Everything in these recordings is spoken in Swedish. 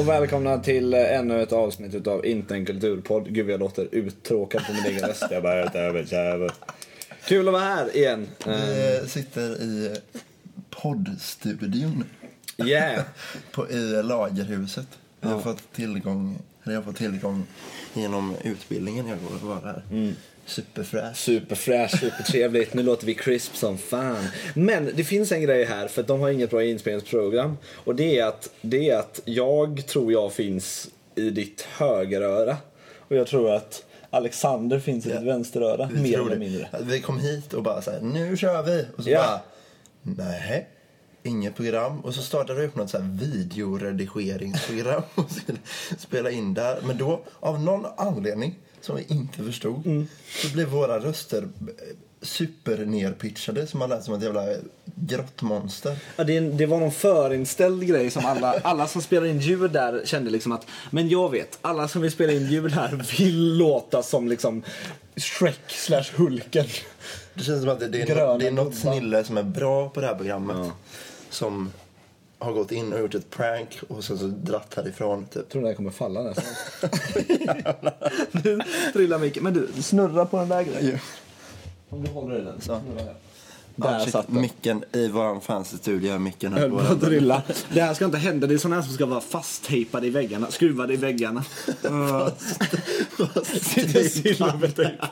och välkomna till ännu ett avsnitt av Inte en kulturpodd. Gud, jag låter uttråkad på min egen röst. Jag bara, vet. Kul att vara här igen. Eh, Vi sitter i poddstudion Yeah. på, i Lagerhuset. Vi har fått tillgång, eller jag har fått tillgång genom utbildningen jag går och var här. Mm. Superfräsch. Superfräsch, supertrevligt. Nu låter vi crisp som fan. Men det finns en grej här, för de har inget bra inspelningsprogram. Och det är att, det är att jag tror jag finns i ditt högeröra. Och jag tror att Alexander finns i Ja. ditt vänsteröra, Vi mer eller det. mindre. Vi kom hit och bara så här, nu kör vi. Och så Ja. bara, nej. Inget program. Och så startade vi upp något så här videoredigeringsprogram och spela in där. Men då, av någon anledning som vi inte förstod, Mm. så blev våra röster eh, supernerpitchade som man lät som ett jävla grottmonster. Ja, det, det var någon förinställd grej som alla, alla som spelar in ljud där kände liksom att Men jag vet, alla som vill spela in ljud här vill låta som liksom Shrek slash Hulken. Det känns som att det, det, är, no, det är något snille som är bra på det här programmet. Ja. Som har gått in och gjort ett prank och sen så dratt härifrån. Typ. Jag tror den här kommer falla nästan. nu trillar micken. Men du, snurra på den där grejen. Om du håller i den. Så. snurra här. Ja, Där shit, satt den. micken i våran fancy studio är micken Höll på att drilla. Det här ska inte hända. Det är sådana här som ska vara fasttejpade i väggarna. Skruvade i väggarna. Silvertejp.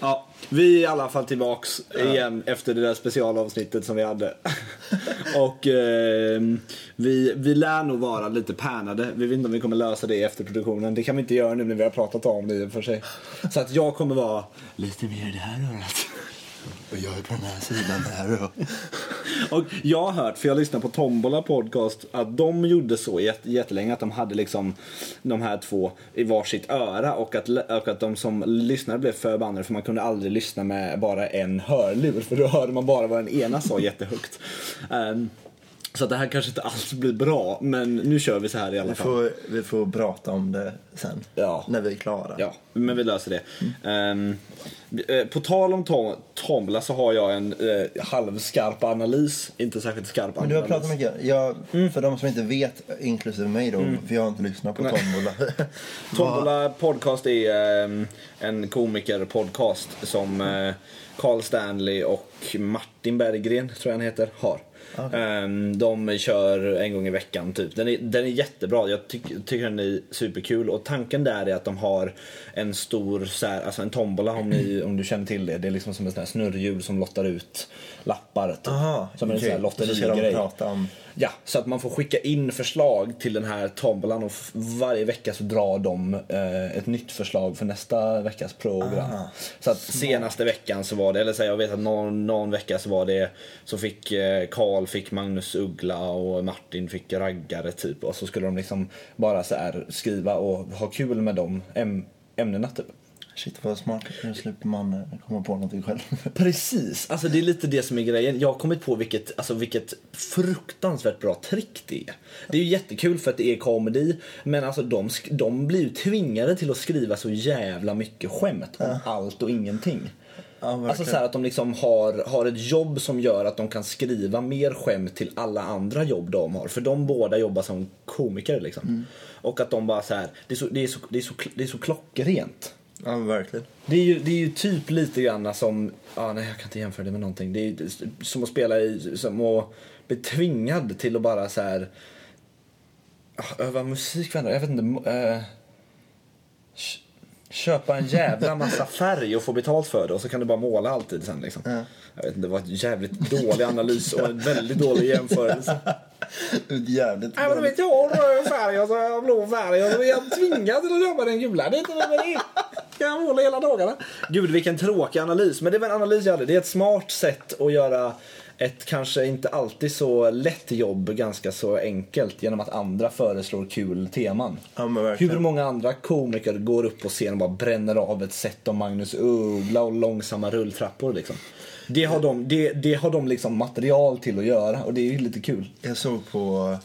Ja, vi är i alla fall tillbaks igen efter det där specialavsnittet som vi hade. Och eh, vi, vi lär nog vara lite pärnade. Vi vet inte om vi kommer lösa det efter produktionen. Det kan vi inte göra nu när vi har pratat om det i och för sig. Så att jag kommer vara lite mer i det här örat. Och jag är på den här sidan där. och... Och jag har hört, för jag lyssnar på Tombola podcast, att de gjorde så jättelänge att de hade liksom de här två i varsitt öra och att, och att de som lyssnade blev förbannade för man kunde aldrig lyssna med bara en hörlur för då hörde man bara vad den ena sa jättehögt. Um, så det här kanske inte alls blir bra, men nu kör vi så här i alla Vi fall. får, vi får prata om det sen. Ja. När vi är klara. Ja, men vi löser det. Ehm, eh, på tal om tom, Tombola så har jag en eh, halvskarp analys, inte särskilt skarp Men du har analys. pratat mycket. Jag, Mm. För de som inte vet, inklusive mig då, för jag har inte lyssnat på Tombola. Vad- Tombola podcast är eh, en komikerpodcast som eh, Carl Stanley och Martin Berggren, tror jag han heter, har. Eh, de kör en gång i veckan typ. Den är, den är jättebra, jag tyck, tycker den är superkul och tanken där är att de har en stor, så här, alltså en tombola om, ni, om du känner till det. Det är liksom som här snurrhjul som lottar ut lappar. Typ. Aha, som en sån här Och så Ja, så att man får skicka in förslag till den här tombolan och varje vecka så drar de eh, ett nytt förslag för nästa veckas program. Ah, så att senaste veckan så var det, eller så här, jag vet att någon, någon vecka så var det så fick eh, Karl fick Magnus Uggla och Martin fick raggare typ och så skulle de liksom bara så här skriva och ha kul med de äm- ämnena typ. Shit vad smart. Nu slipper man eh, komma på någonting själv. Precis, alltså det är lite det som är grejen. Jag har kommit på vilket, alltså vilket fruktansvärt bra trick det är. Det är ju jättekul för att det är komedi, men alltså de, de blir ju tvingade till att skriva så jävla mycket skämt om allt och ingenting. Ja. Alltså så här att de liksom har, har ett jobb som gör att de kan skriva mer skämt till alla andra jobb de har. För de båda jobbar som komiker liksom. Och att de bara så här, det är så, det är så, det är så, det är så klockrent. Ja, verkligen. Det är, ju, det är ju typ lite grann som, ah, nej jag kan inte jämföra det med någonting. Det är ju som att spela i, som att bli tvingad till att bara så här öva musik varandra. Jag vet inte. kö- köpa en jävla massa färg och få betalt för det och så kan du bara måla alltid sen liksom. Ja. Jag vet inte, det var ett jävligt dålig analys och en väldigt dålig jämförelse. Jävligt Nej men du vet jag har röd färg och så har jag blå färg och så är jag tvingad till att köpa den gula. Det är inte det. Kan jag måla hela dagarna. Gud vilken tråkig analys. Men det var en analys jag hade. Det är ett smart sätt att göra ett kanske inte alltid så lätt jobb ganska så enkelt genom att andra föreslår kul teman. Ja. Hur många andra komiker går upp på scen och bara bränner av ett set om Magnus Uggla och långsamma rulltrappor liksom. Det har de, det, det har de liksom material till att göra och det är ju lite kul. Jag såg på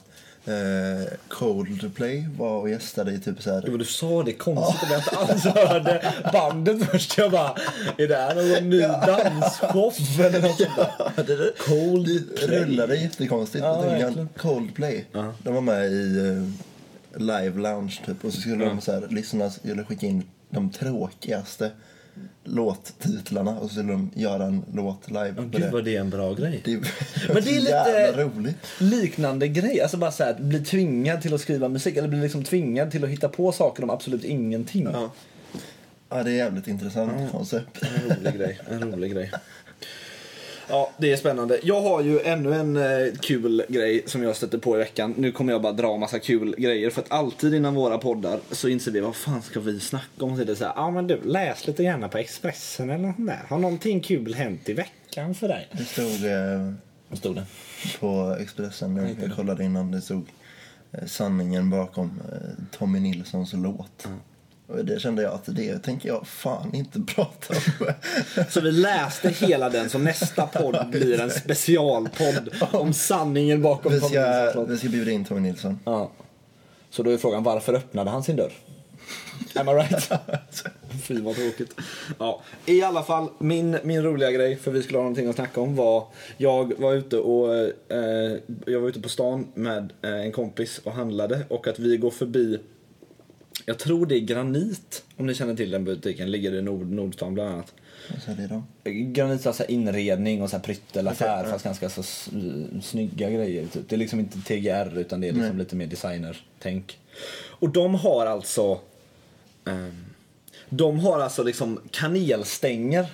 eh, Coldplay var och gästade i typ så här... Jo, du sa det konstigt att jag inte alls hörde bandet först. Jag bara, är det här någon ny dansshow eller något sånt där? Det Coldplay. rullade jättekonstigt. Ja, tänkte. Coldplay. De var med i eh, Live Lounge typ. Och så skulle Ja. de så här, lyssna skicka in de tråkigaste låttitlarna. Och så skulle de göra en låt live på Gud vad det är en bra grej. Det är, Men det är lite- roligt. Liknande grej, alltså bara så här, bli tvingad till att skriva musik eller bli liksom tvingad till att hitta på saker om absolut ingenting. Ja. ja, det är jävligt intressant koncept. En rolig grej. En rolig grej. Ja, det är spännande. Jag har ju ännu en eh, kul grej som jag stötte på i veckan. Nu kommer jag bara dra massa kul grejer för att alltid innan våra poddar så inser vi vad fan ska vi snacka om? Så är det så här, ja men du läs lite gärna på Expressen eller något där. Har någonting kul hänt i veckan för dig? Det stod eh, Vad stod det? på Expressen, jag, jag kollade innan, det stod eh, sanningen bakom eh, Tommy Nilssons låt. Och det kände jag att det tänker jag fan inte prata om. Så vi läste hela den så nästa podd blir en specialpodd om sanningen bakom vi, Tommy ska, låt. vi ska bjuda in Tommy Nilsson. Ja. Så då är frågan varför öppnade han sin dörr? Am I right? Fy vad tråkigt. Ja. I alla fall, min, min roliga grej, för vi skulle ha någonting att snacka om, var jag var ute och eh, jag var ute på stan med eh, en kompis och handlade och att vi går förbi jag tror det är Granit, om ni känner till den butiken. Ligger i Nord, Nordstan bland annat. Vad säger det då? Granit har så här inredning och så här pryttelaffär ja. fast ganska så snygga grejer. Typ. Det är liksom inte TGR utan det är liksom Nej. lite mer designer-tänk. Och de har alltså ehm, de har alltså liksom kanelstänger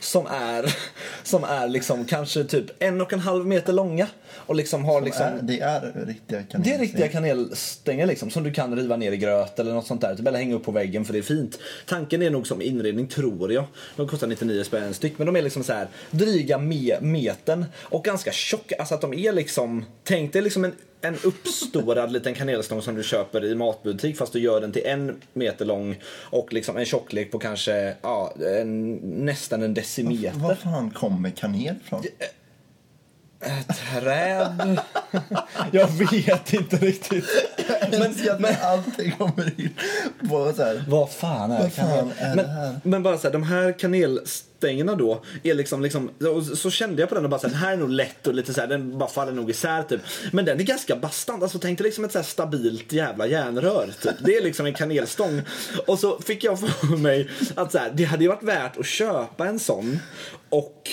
som är, som är liksom kanske typ en och en halv meter långa. Och liksom har liksom... Är, det är riktiga kaniner. Det är riktiga kanelstänger liksom, som du kan riva ner i gröt eller något sånt där. Typ, eller hänga upp på väggen för det är fint. Tanken är nog som inredning tror jag. De kostar 99 spänn styck men de är liksom så här dryga me metern och ganska tjocka. Alltså att de är liksom, tänk dig liksom en, en uppstorad liten kanelstång som du köper i matbutik fast du gör den till en meter lång och liksom en tjocklek på kanske ja, en, nästan en decimeter. Var fan kommer kanel ifrån? Träd? jag vet inte riktigt. Men, men allting kommer in på så här. Vad fan är Vad fan är men, det här? men bara så här, de här kanelstängerna då är liksom, liksom och så kände jag på den och bara så här, den här är nog lätt och lite så här, den bara faller nog isär typ. Men den är ganska bastant, alltså tänk dig liksom ett så här stabilt jävla järnrör typ. Det är liksom en kanelstång. Och så fick jag för mig att så här, det hade ju varit värt att köpa en sån och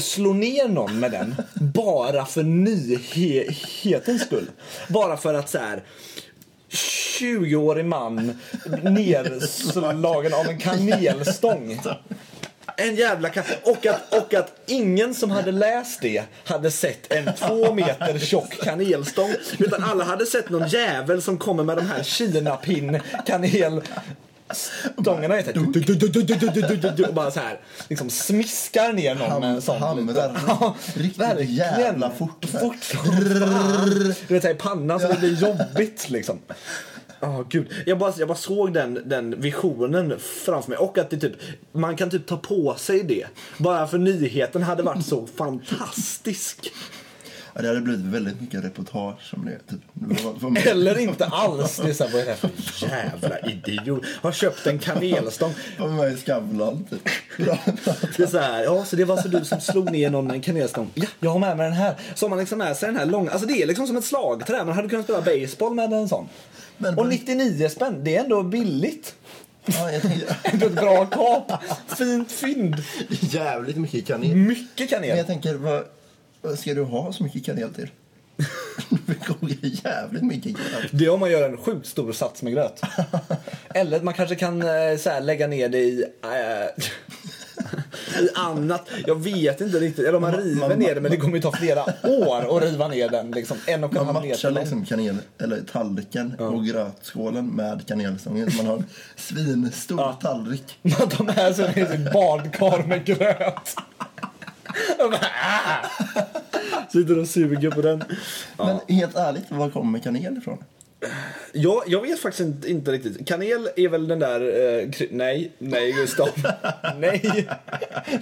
slå ner någon med den bara för nyhetens skull. Bara för att så här 20-årig man nerslagen av en kanelstång. En jävla kaffe! och, att, och att ingen som hade läst det hade sett en två meter tjock kanelstång. Utan alla hade sett någon jävel som kommer med de här kinapinn kanel Stångarna är såhär... Och bara så liksom smiskar ner någon med en sån. Hamrar riktigt jävla fort. Fort Du vet, i pannan så det blir jobbigt liksom. Oh, Gud. Jag, bara, jag bara såg den, den visionen framför mig. Och att det typ, man kan typ ta på sig det. Bara för nyheten hade varit så fantastisk. Ja, det hade blivit väldigt mycket reportage om det. Typ. Det Eller inte alls. Det är så här, vad är det här för jävla idiot? Har köpt en kanelstång. var med i Skavlan. Typ. Det är så här, ja så det var så du som slog ner någon med en kanelstång. Ja, jag har med mig den här. Så har man liksom med sig den här långa, alltså det är liksom som ett slagträ. Man hade kunnat spela baseball med en sån. Men- Och 99 spänn, det är ändå billigt. Ja, Ändå ett bra kap. Fint fynd. jävligt mycket kanel. Mycket Men kanel. jag tänker, vad, vad ska du ha så mycket kanel till? Du kommer jävligt mycket kanel. Det är om man gör en sjukt stor sats med gröt. Eller man kanske kan eh, så här, lägga ner det i, eh, i annat. Jag vet inte riktigt. Eller om man Man- river man- ner det men det kommer ju ta flera år att riva ner den. Liksom, en och en Man matchar liksom kanel, eller tallriken och grötskålen med kanelstången. Man har en svinstor Ja. tallrik. Man tar med sig det sitt badkar med gröt. Och bara, ah! Sitter och suger på den. Men helt ärligt, var kommer kanel ifrån? Jag, jag vet faktiskt inte, inte riktigt. Kanel är väl den där... Eh, nej, nej Gustav. nej.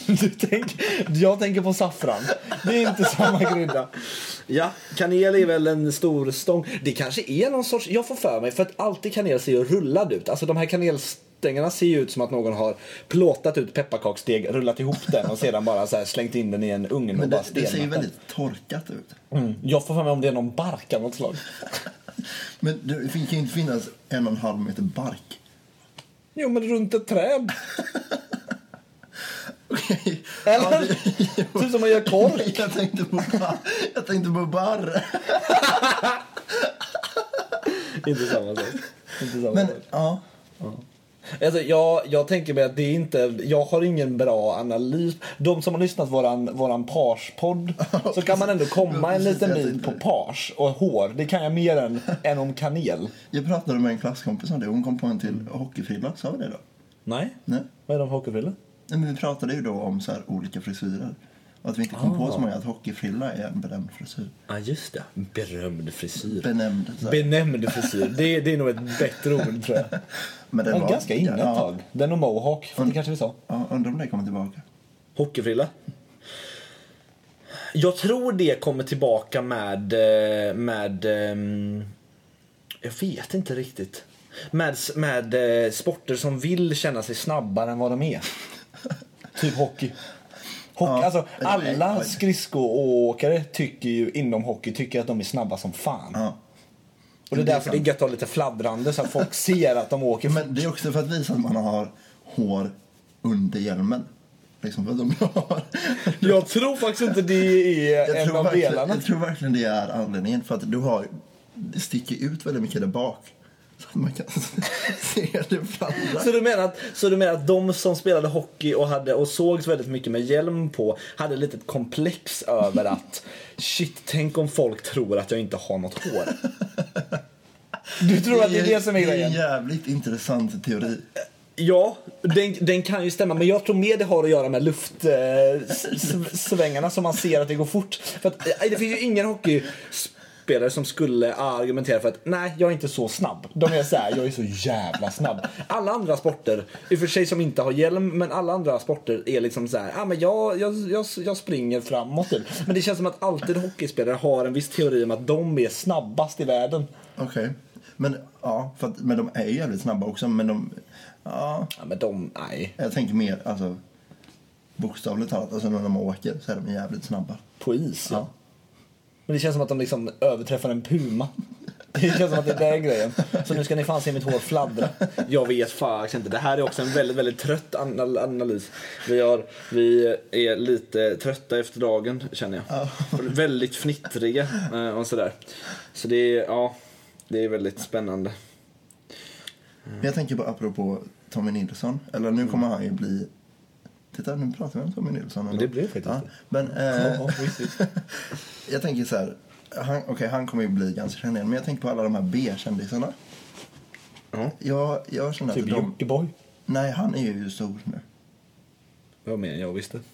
Du tänk, jag tänker på saffran. Det är inte samma krydda. Ja, kanel är väl en stor stång. Det kanske är någon sorts... Jag får för mig, för att alltid kanel ser ju rullad ut. Alltså de här kanelstängerna ser ju ut som att någon har plåtat ut pepparkaksdeg, rullat ihop den och sedan bara så slängt in den i en ugn och bara det, det ser ju väldigt torkat ut. Mm. Jag får för mig om det är någon bark av något slag. Men det kan ju inte finnas en och en halv meter bark. Jo, men runt ett träd. Okej. Eller? Ja, det- Typ som man gör kork. Jag tänkte på barr. Jag tänkte på barr. Inte samma sak. Inte samma Men sak. ja. Alltså, jag, jag tänker mig att det är inte, jag har ingen bra analys. De som har lyssnat våran, våran parspodd så kan man ändå komma en liten bit på pars och hår. Det kan jag mer än, än om kanel. Jag pratade med en klasskompis om det. Hon kom på en till hockeyfrilla. Sa vi det då? Nej. Nej. Vad är de för hockeyfrillor? Nej, men vi pratade ju då om så här olika frisyrer. Och att vi inte kom på så många att hockeyfrilla är en benämnd frisyr. Ja, just det. Berömd frisyr. Benämnd. Så. Benämnd frisyr. Det, det är nog ett bättre ord tror jag. Men Den var ganska inne ett ja, tag. Den och mohawk, för det kanske vi sa. Ja, undrar om det kommer tillbaka. Hockeyfrilla. Jag tror det kommer tillbaka med... eh, med ehm, jag vet inte riktigt. Med, med eh, sporter som vill känna sig snabbare än vad de är. typ hockey. Hockey Ja, alltså, alla skridskoåkare tycker ju inom hockey tycker att de är snabba som fan. Ja. Och det är det är därför det är gött att ha lite fladdrande så att folk ser att de åker Men det är också för att visa att man har hår under hjälmen. Liksom för att de har... Jag tror faktiskt inte det är Jag en av delarna. jag tror verkligen det är anledningen. För att du har... Det sticker ut väldigt mycket där bak. Så att man kan se det fladdra. Så du, menar att, så du menar att de som spelade hockey och, hade, och sågs väldigt mycket med hjälm på hade ett litet komplex över att shit, tänk om folk tror att jag inte har något hår. Du tror att det är det som är Det är en grejen? jävligt intressant teori. Ja, den, den kan ju stämma. Men jag tror mer det har att göra med luftsvängarna som man ser att det går fort. För att, eh, det finns ju ingen hockeyspelare som skulle argumentera för att nej, jag är inte så snabb. De är så här, jag är så jävla snabb. Alla andra sporter, i och för sig som inte har hjälm, men alla andra sporter är liksom så här, ah, men jag, jag, jag, jag springer framåt. Typ. Men det känns som att alltid hockeyspelare har en viss teori om att de är snabbast i världen. Okej. Men, ja, för att, men de är ju jävligt snabba också. Men de... Ja, Ja, men de, nej. jag tänker mer alltså, bokstavligt talat. Alltså när de åker så är de jävligt snabba. På is, ja. Ja. Men det känns som att de liksom överträffar en puma. Det känns som att det är den grejen. Så nu ska ni fan se mitt hår fladdra. Jag vet faktiskt inte. Det här är också en väldigt, väldigt trött anal- analys. Vi, har, vi är lite trötta efter dagen, känner jag. Väldigt fnittriga eh, och sådär. Så det är, ja, det är väldigt spännande. Jag tänker på apropå Tommy Nilsson. Eller nu kommer han ju bli... Titta, nu pratar vi om Tommy Nilsson. ändå. Det blev faktiskt ja. Men eh, visst. jag tänker så här. Han, okej, han kommer ju bli ganska känd igen. Men jag tänker på alla de här B-kändisarna. Ja. Jag, jag känner Typ att de... Jockiboi. Nej, han är ju stor nu. Vad än jag visste.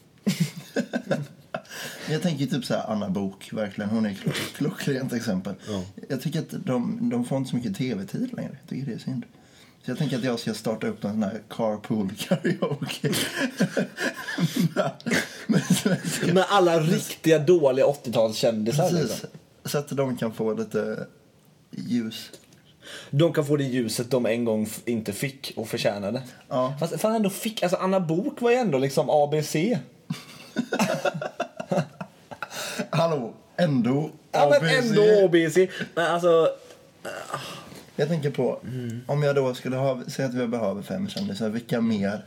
Jag tänker typ så här Anna Bok verkligen. Hon är klock, klockrent exempel. Ja. Jag tycker att de, de får inte så mycket tv-tid längre. Jag tycker det är synd. Så jag tänker att jag ska starta upp en sån här carpool karaoke. med alla riktiga dåliga 80-talskändisar. Precis. Liksom. Så att de kan få lite ljus. De kan få det ljuset de en gång inte fick och förtjänade. Ja. Fast fan ändå fick, alltså Anna Bok var ju ändå liksom ABC. Hallå, ändå Ja men ABC. ändå ABC. Men alltså, Jag tänker på, om jag då skulle ha, säga att vi behöver fem kändisar, vilka mer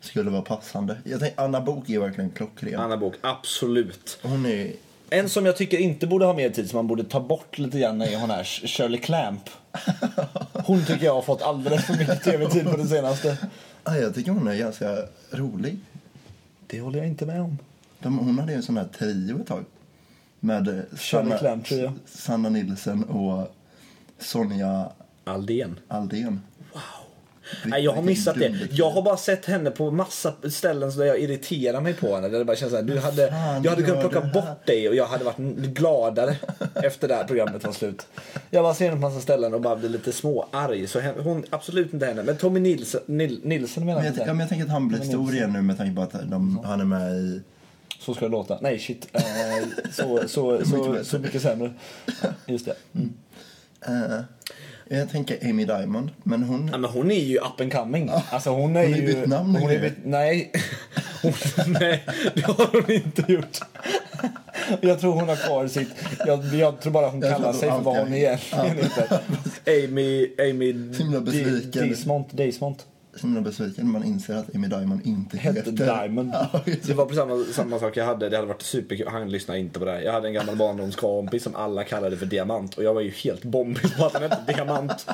skulle vara passande? Jag tänker, Anna Bok är verkligen klockren. Anna Bok, absolut. Hon är En som jag tycker inte borde ha mer tid, som man borde ta bort lite grann, är hon här Shirley Clamp. Hon tycker jag har fått alldeles för mycket tv-tid på det senaste. Ja, jag tycker hon är ganska rolig. Det håller jag inte med om. De, hon hade ju en sån här trio ett tag. Med eh, Shirley Clamp. Sanna Nilsson och Sonja Aldén. Aldén. Nej, jag har missat det. Jag har bara sett henne på massa ställen där jag irriterar mig på henne. Där det bara känns så här, du hade, fan jag hade kunnat plocka bort dig och jag hade varit gladare efter det här programmet var slut. Jag bara ser henne på massa ställen och bara blir lite småarg. Så hon, absolut inte henne. Men Tommy Nilsson, Nil, Nilsson menar Men jag jag, men jag tänker att han blir stor igen nu med tanke på att de, han är med i... Så ska det låta. Nej, shit. Eh, så, så, så, så mycket sämre. Just det. Mm. Eh, jag tänker Amy Diamond, men hon... Ja, men hon är ju up and coming. Alltså hon är Hon har ju... bytt namn hon är bytt, Nej. Hon, nej, det har hon inte gjort. Jag tror hon har kvar sitt... Jag, jag tror bara hon Jag kallar sig för vad hon egentligen heter. Amy... Amy... Så himla besviken. Dismont. Dismont. Så himla besviken när man inser att Amy Diamond inte Hette heter... Diamond. Ja, Det var på samma, samma sak jag hade. Det hade varit superkul. Han lyssnade inte på det här. Jag hade en gammal barndomskompis som alla kallade för Diamant. Och jag var ju helt bombig på att han hette Diamant.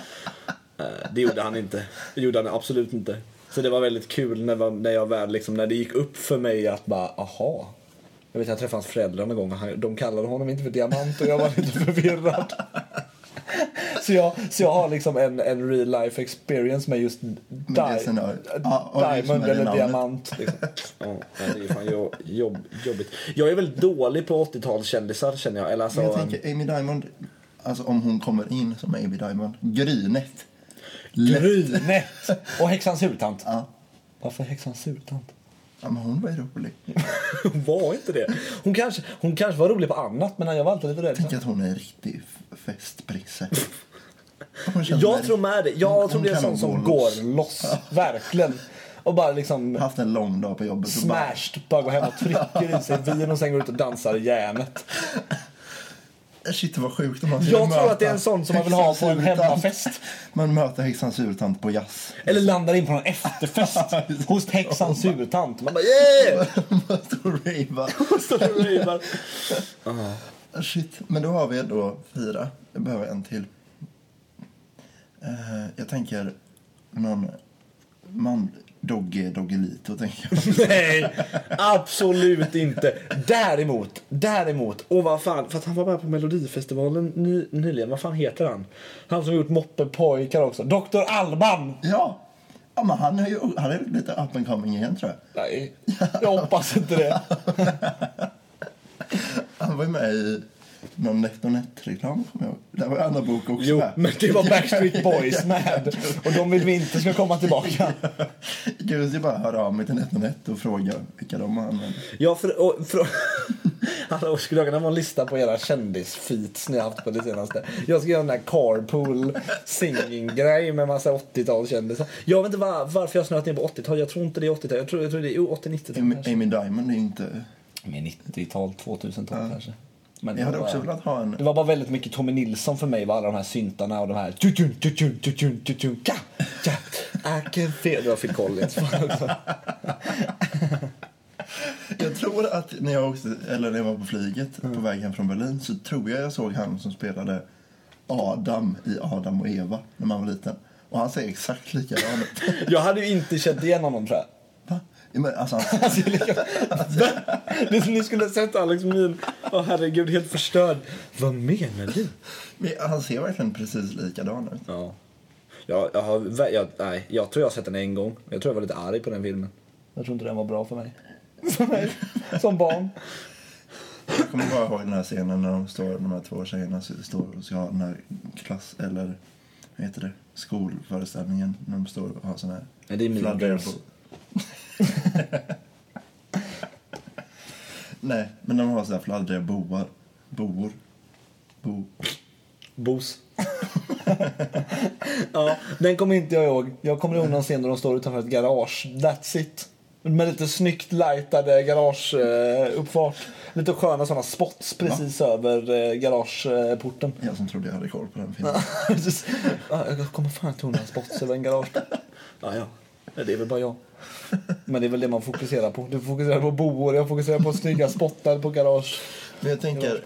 Eh, Det gjorde han inte. Det gjorde han absolut inte. Så det var väldigt kul när, när jag väl liksom, när det gick upp för mig att bara, aha. Jag vet jag träffade hans föräldrar någon gång och han- de kallade honom inte för Diamant och jag var lite förvirrad. Så jag, så jag har liksom en, en real life experience med just di- scenariot. Ja, och det som Diamond eller. Diamant. Liksom. Nej, det är fan jo- jobb, jobbigt. Jag är väldigt dålig på 80-talskändisar känner jag. Eller alltså, Men jag tänker Amy Diamond, alltså om hon kommer in som Amy Diamond, Grynet. Grynet och häxans surtant. Ja. Varför häxans surtant? ja, men hon var ju rolig. Hon var inte det. Hon kanske, hon kanske var rolig på annat men jag var alltid lite rädd. Tänk att hon är en riktig festprisse. Jag tror med det. Jag hon- tror hon det är en sån som gå går loss. Verkligen. Och bara liksom Haft en lång dag på jobbet. och bara- smashed. Bara går hem och trycker i sig vin och sen går ut och dansar järnet. Shit vad sjukt om man Jag tror att det är en sån som man vill ha på en hemmafest. Man möter häxans surtant på jazz. Eller landar in på någon efterfest hos häxans surtant. Man bara yeah! Står och ravar. Så det blir bara- Shit, men då har vi då fyra. Jag behöver en till. Eh, jag tänker någon man... Dogge Doggelito, tänker jag. Nej, absolut inte. Däremot, däremot, och vad fan, för att han var med på Melodifestivalen ny, nyligen, vad fan heter han? Han som har gjort Moppepojkar också, Dr. Alban! Ja, ja men han är ju han är lite up and coming igen, tror jag. Nej, jag hoppas inte det. Han var ju med i någon NetOnNet-reklam, kommer jag ihåg. Där var Anna Bok också Jo, med. men det var Backstreet Boys med. Och de vill vi inte ska komma tillbaka. Gud, jag bara höra av mig till NetOnNet och fråga vilka de har. Ja, för, och, för, jag kunna ha en lista på era kändisfeats ni har haft på det senaste? Jag ska göra en där carpool singing-grej med massa 80-talskändisar. Jag vet inte var, varför jag snöat in på 80-tal. Jag tror inte det är 80-tal. Jag tror, jag tror det är jo, 80-90-tal Amy. Amy Diamond är inte... Med 90-tal, 2000-tal kanske. Men Jag hade det var också bara- velat ha en... Det var bara väldigt mycket Tommy Nilsson för mig, var alla de här syntarna och de här tutun, tutun, tutun, tutun, ka, ka, I can feel... Det var Phil Collins. Jag tror att när jag, åkte, eller när jag var på flyget på väg hem från Berlin så tror jag jag såg han som spelade Adam i Adam och Eva när man var liten. Och han ser exakt likadan ut. Jag hade ju inte känt igen honom tror jag. Va? Ja, men alltså, han, Alltså, jag är lika... Det- Ni skulle ha sett Alex min. Åh herregud, helt förstörd. Vad menar du? men han ser verkligen precis likadan ut. Ja. Jag, jag, har, jag, nej, jag tror jag har sett den en gång. Jag tror jag var lite arg på den filmen. Jag tror inte den var bra för mig. För mig, som barn. Jag kommer bara ihåg den här scenen när de, står, de här två tjejerna står och ska ha den här klass... Eller vad heter det? Skolföreställningen. När de står och har sån här... Nej, det är Mean Girls. Nej, men de har så här fladdriga boar. Boor. Bo. Bos. ja, den kommer inte jag ihåg. Jag kommer ihåg någon scen där de står utanför ett garage. That's it. Med lite snyggt lightade garageuppfart. lite sköna sådana spots precis över eh, garageporten. Jag som trodde jag hade koll på den filmen. Jag kommer fan inte ihåg några spots över en garage. Ja, ja. Det är väl bara jag. Men det är väl det man fokuserar på. Du fokuserar på boor, jag fokuserar på snygga spottar på garage. Men jag tänker,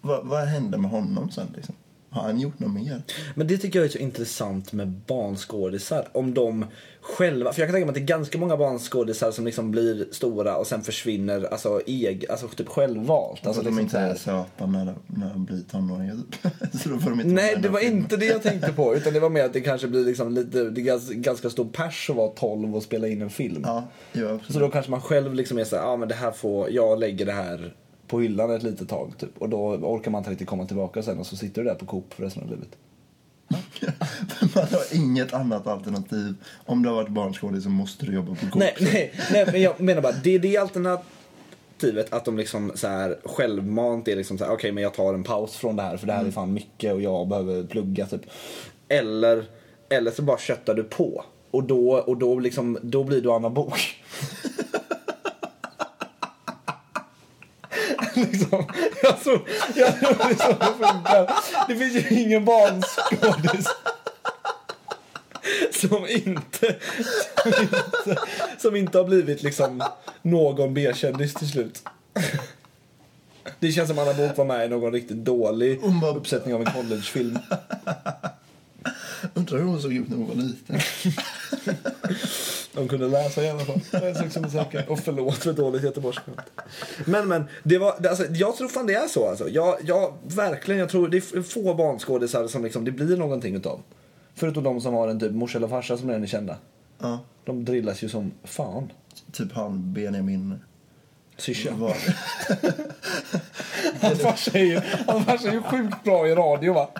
vad, vad hände med honom sen liksom? Har han gjort något mer? Men det tycker jag är så intressant med barnskådisar. Om de själva, för jag kan tänka mig att det är ganska många barnskådisar som liksom blir stora och sen försvinner, alltså, eg, alltså typ självvalt. Alltså, Alltså, de liksom inte är söta när, de- när de blir tonåringar. typ. så då får de inte Nej, det var filmen. inte det jag tänkte på. Utan det var mer att det kanske blir liksom lite, det är ganska, stor pers att vara 12 och spela in en film. Ja, jo, Så då kanske man själv liksom är så här, ja men det här får, jag lägger det här på hyllan ett litet tag typ. Och då orkar man inte riktigt komma tillbaka sen och så sitter du där på Coop för resten av livet. Man har inget annat alternativ. Om du har varit barnskådis så måste du jobba på Coop. Nej, nej, nej, men jag menar bara, det är det alternativet att de liksom så här självmant är liksom så här, okej men jag tar en paus från det här för det här är fan mycket och jag behöver plugga typ. Eller, eller så bara köttar du på. Och då, och då, liksom, då blir du Anna Bok. liksom, jag tror, jag tror så det funkar. Det finns ju ingen barnskådis som inte, som inte, som inte har blivit liksom någon B-kändis till slut. Det känns som Anna Bok var med i någon riktigt dålig uppsättning av en collegefilm. Undrar hur hon såg ut när hon var liten. De kunde läsa i alla fall. Säker. Och förlåt för dåligt göteborgsskämt. Men men, det var, alltså, jag tror fan det är så alltså. Jag, jag, verkligen, jag tror det är få barnskådisar som liksom, det blir någonting utav. Förutom de som har en typ morsa eller farsa som redan är kända. Ja, De drillas ju som fan. typ han Benjamin. Syrsa. Var... Hans farsa är ju, hans farsa är ju sjukt bra i radio va?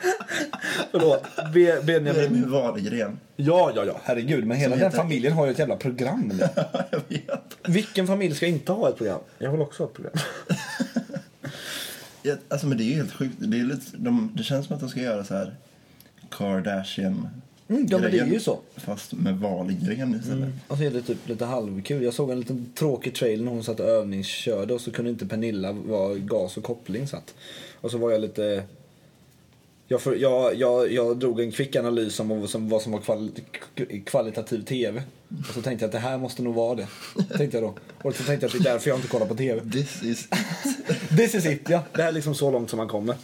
Förlåt. Be, Benjamin. Benjamin Wahlgren. Ja, ja, ja. Herregud. Men hela Som den heter- familjen har ju ett jävla program nu. jag vet. Vilken familj ska inte ha ett program? Jag vill också ha ett program. Ja, alltså, men det är ju helt sjukt. Det, är lite, de, det känns som att de ska göra så här Kardashian. Mm, ja, men det är ju så. Fast med Wahlgren istället. Och så är det typ lite halvkul. Jag såg en liten tråkig trailer när hon satt och övningskörde och så kunde inte Pernilla vara gas och koppling satt. Och så var jag lite... Jag, för, jag, jag, jag drog en kvick analys om vad som, vad som var kvali, kvalitativ TV. Och så tänkte jag att det här måste nog vara det. Tänkte jag då. Och så tänkte jag att det är därför jag inte kollar på TV. This is... This is it, ja. Det här är liksom så långt som man kommer.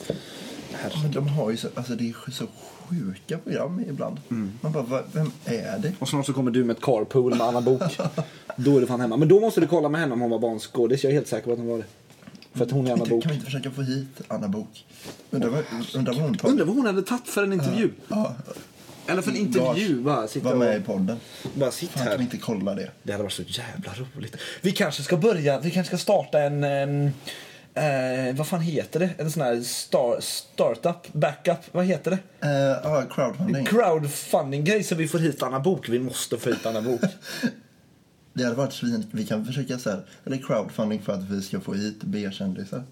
Men de har ju så, alltså det är så sjuka program ibland. Man bara, vem är det? Och snart så kommer du med ett carpool med Anna Bok. Då är du fan hemma. Men då måste du kolla med henne om hon var barnskådis. Jag är helt säker på att hon var det. För att hon är Kan Anna vi, Bok. inte, kan vi inte försöka få hit Anna Bok? Undrar vad, undrar vad hon tar. Undrar vad hon hade tagit för en intervju. Ja, Eller för en intervju. Bara sitta var med i och... podden. Bara sitt Fan, kan vi här. inte kolla det? Det hade varit så jävla roligt. Vi kanske ska börja, vi kanske ska starta en... ehm, eh, vad fan heter det? En sån här star, startup, backup, vad heter det? Ja, crowdfunding. Crowdfunding-grej så vi får hit Anna Bok. Vi måste få hit Anna Bok. Det hade varit svin. Vi kan försöka så här, eller crowdfunding för att vi ska få hit B-kändisar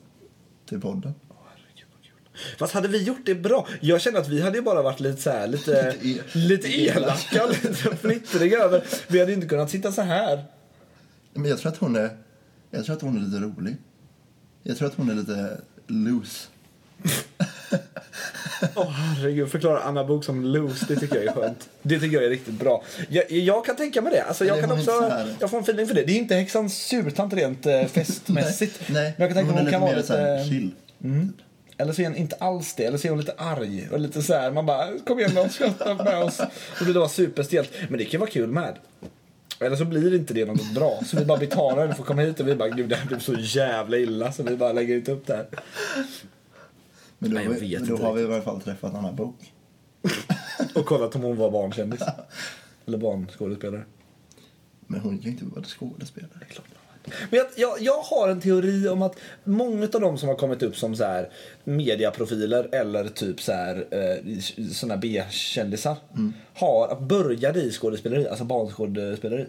till podden. Fast hade vi gjort det bra? Jag känner att vi hade ju bara varit lite så här, lite, Lite lite elaka, lite fnittriga över. Vi hade inte kunnat sitta så här. Men jag tror att hon är, jag tror att hon är lite rolig. Jag tror att hon är lite loose. Åh herregud, förklara Anna Bok som loose, det tycker jag är skönt. Det tycker jag är riktigt bra. Jag, jag kan tänka mig det. Alltså, jag, Eller kan också, jag får en feeling för det. Det är inte häxan surtant rent eh, festmässigt. Nej, Men jag kan tänka mig hon kan vara lite... chill. Mm. Eller så är hon inte alls det. Eller så är hon lite arg. Och lite så här, man bara, kom igen då, skratta med oss. Och det var superstelt. Men det kan ju vara kul med. Eller så blir inte det något bra. Så vi bara betalar för att komma hit och vi bara, gud det här blev så jävla illa. Så vi bara lägger inte upp det här. Men då, Nej, jag har vi- vet då inte har vi i varje fall träffat Anna Bok. Och kollat om hon var barnkändis. Eller barnskådespelare. Men hon kan ju inte vara skådespelare. Men jag, jag, jag har en teori om att många av de som har kommit upp som så här mediaprofiler eller typ så här eh, såna B-kändisar har började i skådespeleri, alltså barnskådespeleri.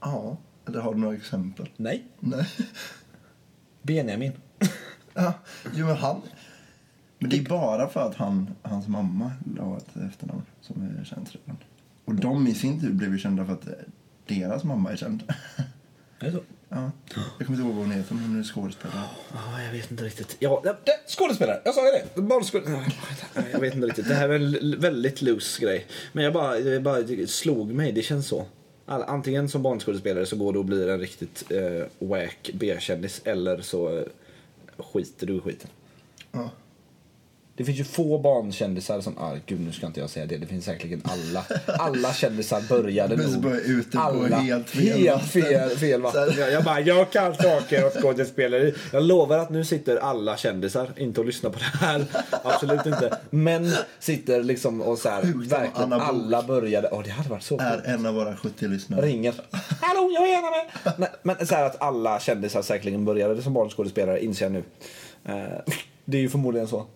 Ja, eller har du några exempel? Nej, Nej. Benjamin. Ja, jo men han... Men det är bara för att han, hans mamma la ett efternamn som är känt redan. Och de i sin tur blev ju kända för att deras mamma är känd. Är det så? Ja. Jag kommer inte ihåg vad hon heter, men hon är skådespelare. Ja, jag vet inte riktigt. Ja, det, skådespelare, jag sa ju det. Barnskådespelare. Jag vet inte riktigt. Det här är en väldigt loose grej. Men jag bara, jag bara slog mig, det känns så. All, antingen som barnskådespelare så går du och blir en riktigt eh, wack B-kändis eller så eh, skiter du i skiten. Ja. Det finns ju få barnkändisar som, ah, gud nu ska inte jag säga det, det finns säkerligen alla. Alla kändisar började nog. börjar jag ute på alla, helt fel helt fel, fel vatten. Så Jag, jag bara, jag kan saker och skådespeleri. Jag lovar att nu sitter alla kändisar, inte och lyssnar på det här. Absolut inte. Men sitter liksom och så här, Sjukt verkligen alla började, åh det hade varit så Är en av våra 70 lyssnare. Ringer. Hallå, jag är gärna med. Nej, men så här att alla kändisar säkerligen började som barnskådespelare, inser jag nu. Eh, Det är ju förmodligen så.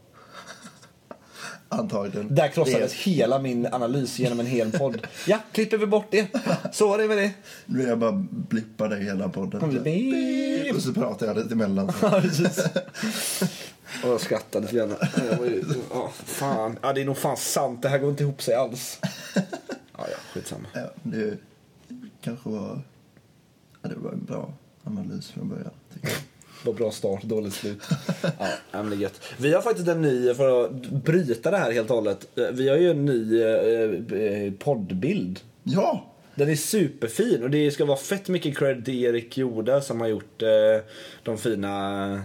Antagligen. Där krossades Det hela min analys genom en hel podd. Ja, klipper vi bort det. Så var det med det. Nu är jag bara blippar dig hela podden. Och så pratar jag lite emellan. Och jag skrattade så gärna. Ja, fan. Ja, det är nog fan sant. Det här går inte ihop sig alls. Ja, ja, skitsamma. Ja, det kanske var... Ja, det var en bra analys från början. Tycker jag. Var bra start, dåligt slut. Ja, men det är gött. Vi har faktiskt en ny, för att bryta det här helt och hållet. eh, Vi har ju en ny eh, eh, poddbild. Ja! Den är superfin och det ska vara fett mycket cred till Erik Jorda som har gjort eh, de fina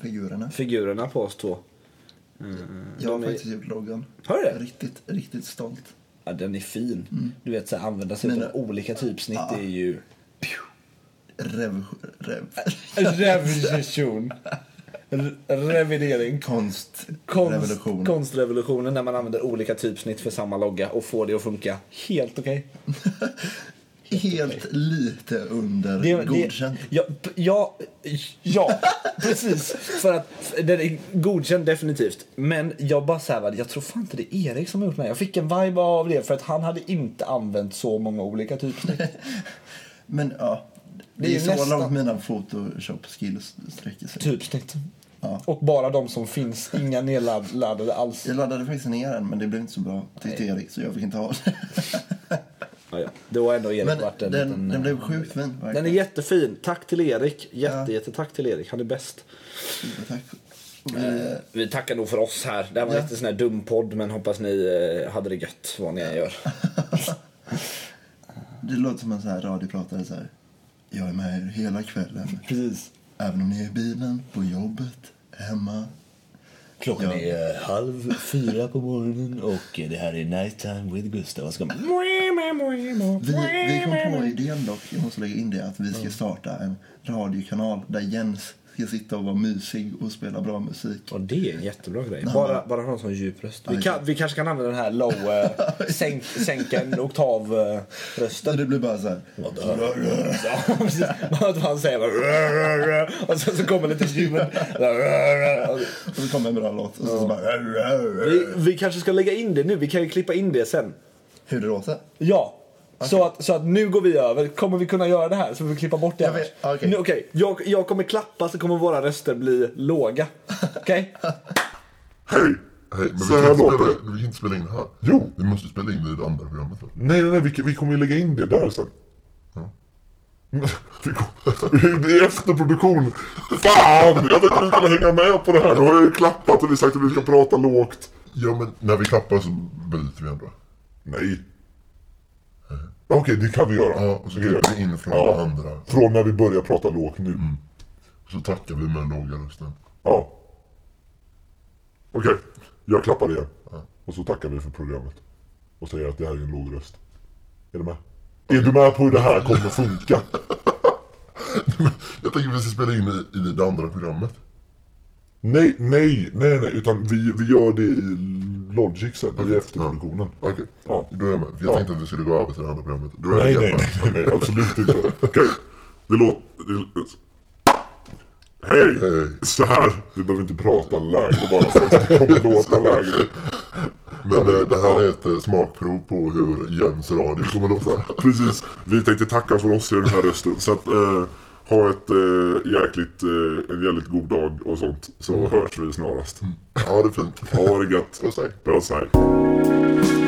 Figurerna. figurerna på oss två. Mm, Jag har är- faktiskt gjort loggan. Har du det? Riktigt, riktigt stolt. Ja, den är fin. Du vet, så här, använda sig av olika typsnitt Ja. är ju... Rev... rev. Revolution. Re- Revidering. Konst... Konst, revolution. konstrevolutionen när man använder olika typsnitt för samma logga och får det att funka helt okej. Helt lite under Det- det- godkänt. Ja, p- ja, ja, precis. För att den är godkänd definitivt. Men jag bara så här, jag tror fan inte det är Erik som har gjort den här. Jag fick en vibe av det för att han hade inte använt så många olika typsnitt. Men ja, det, Det är är så nästan- långt mina Photoshop-skills sträcker sig. Typsnitt. Ja. Och bara de som finns, inga nedladdade alls. Jag laddade faktiskt ner den, men det blev inte så bra. Tyckte Erik, så jag fick inte ha den. Ja, ja. Det var ändå Erik Men varit en den, liten, den eh, blev sjukt fin. Den är verkligen. jättefin. Tack till Erik. Jätte, Ja. jätte tack till Erik. Han är bäst. Tack. Eh, vi tackar nog för oss här. Det här var Ja. lite sån här dum podd men hoppas ni eh, hade det gött vad ni än gör. Det låter som en sån här radiopratare så här. Jag är med er hela kvällen. Precis. Även om ni är i bilen, på jobbet, hemma. Klockan Ja. är eh, halv fyra på morgonen och det här är Nighttime with Gustav. Ska man... Vi, vi kom på idén dock, jag måste lägga in det, att vi ska starta en radiokanal där Jens ska sitta och vara mysig och spela bra musik. Och det är en jättebra grej. Nej, Bara, men- bara ha en sån djup röst. Ja, Vi, kan, vi kanske kan använda den här low, eh, sänk, sänka en oktav rösten. det blir bara så här. Ja, precis. Han säger bara... Och sen så kommer lite ljud. Och så kommer en bra låt och så, så bara... Vi, vi kanske ska lägga in det nu. Vi kan ju klippa in det sen. Hur det låter? Ja. Så, att, så att nu går vi över. Kommer vi kunna göra det här så vi klippa bort det vet- okej. Nu, okej. Jag, jag kommer klappa så kommer våra röster bli låga. Okej? Hej! Hej, men vi Så kan, här spela, det. vi kan inte spela in det här. Jo! Vi måste spela in det i det andra programmet. Nej, nej, nej, vi, vi kommer ju lägga in det där sen. Vi det är efterproduktion. Fan! Jag tänkte att du skulle hänga med på det här. Nu har jag ju klappat och vi sagt att vi ska prata lågt. Ja, men när vi klappar så bryter vi ändå. Nej. Okej, det kan vi göra. Ja, och så klipper vi in från Ja. andra. Från när vi börjar prata lågt nu. Så tackar vi med låga rösten. Ja. Okej, jag klappar igen. Och så tackar vi för programmet. Och säger att det här är en låg röst. Är du med? Är du med på hur det här kommer funka? Jag tänker att vi ska spela in i, i det andra programmet. Nej, nej, nej, nej. Utan vi, vi gör det i Logic sen, i efterproduktionen. Okej, Ja. då är jag med. Jag Ja. tänkte att vi skulle gå över till det andra programmet. Då är Nej, nej, nej, nej, nej, absolut inte. Okej, det låter... Det, hej! Hej. Så här. Vi behöver inte prata lägre bara för att det kommer låta lägre. Men eh, det här är ett eh, smakprov på hur Jens radio kommer låta. Precis. Vi tänkte tacka för oss i den här rösten. Så att, eh, ha ett eh, jäkligt, eh, en jävligt god dag och sånt. Så hörs vi snarast. Ja, det är fint. Ha det gött. Puss, hej. Puss hej.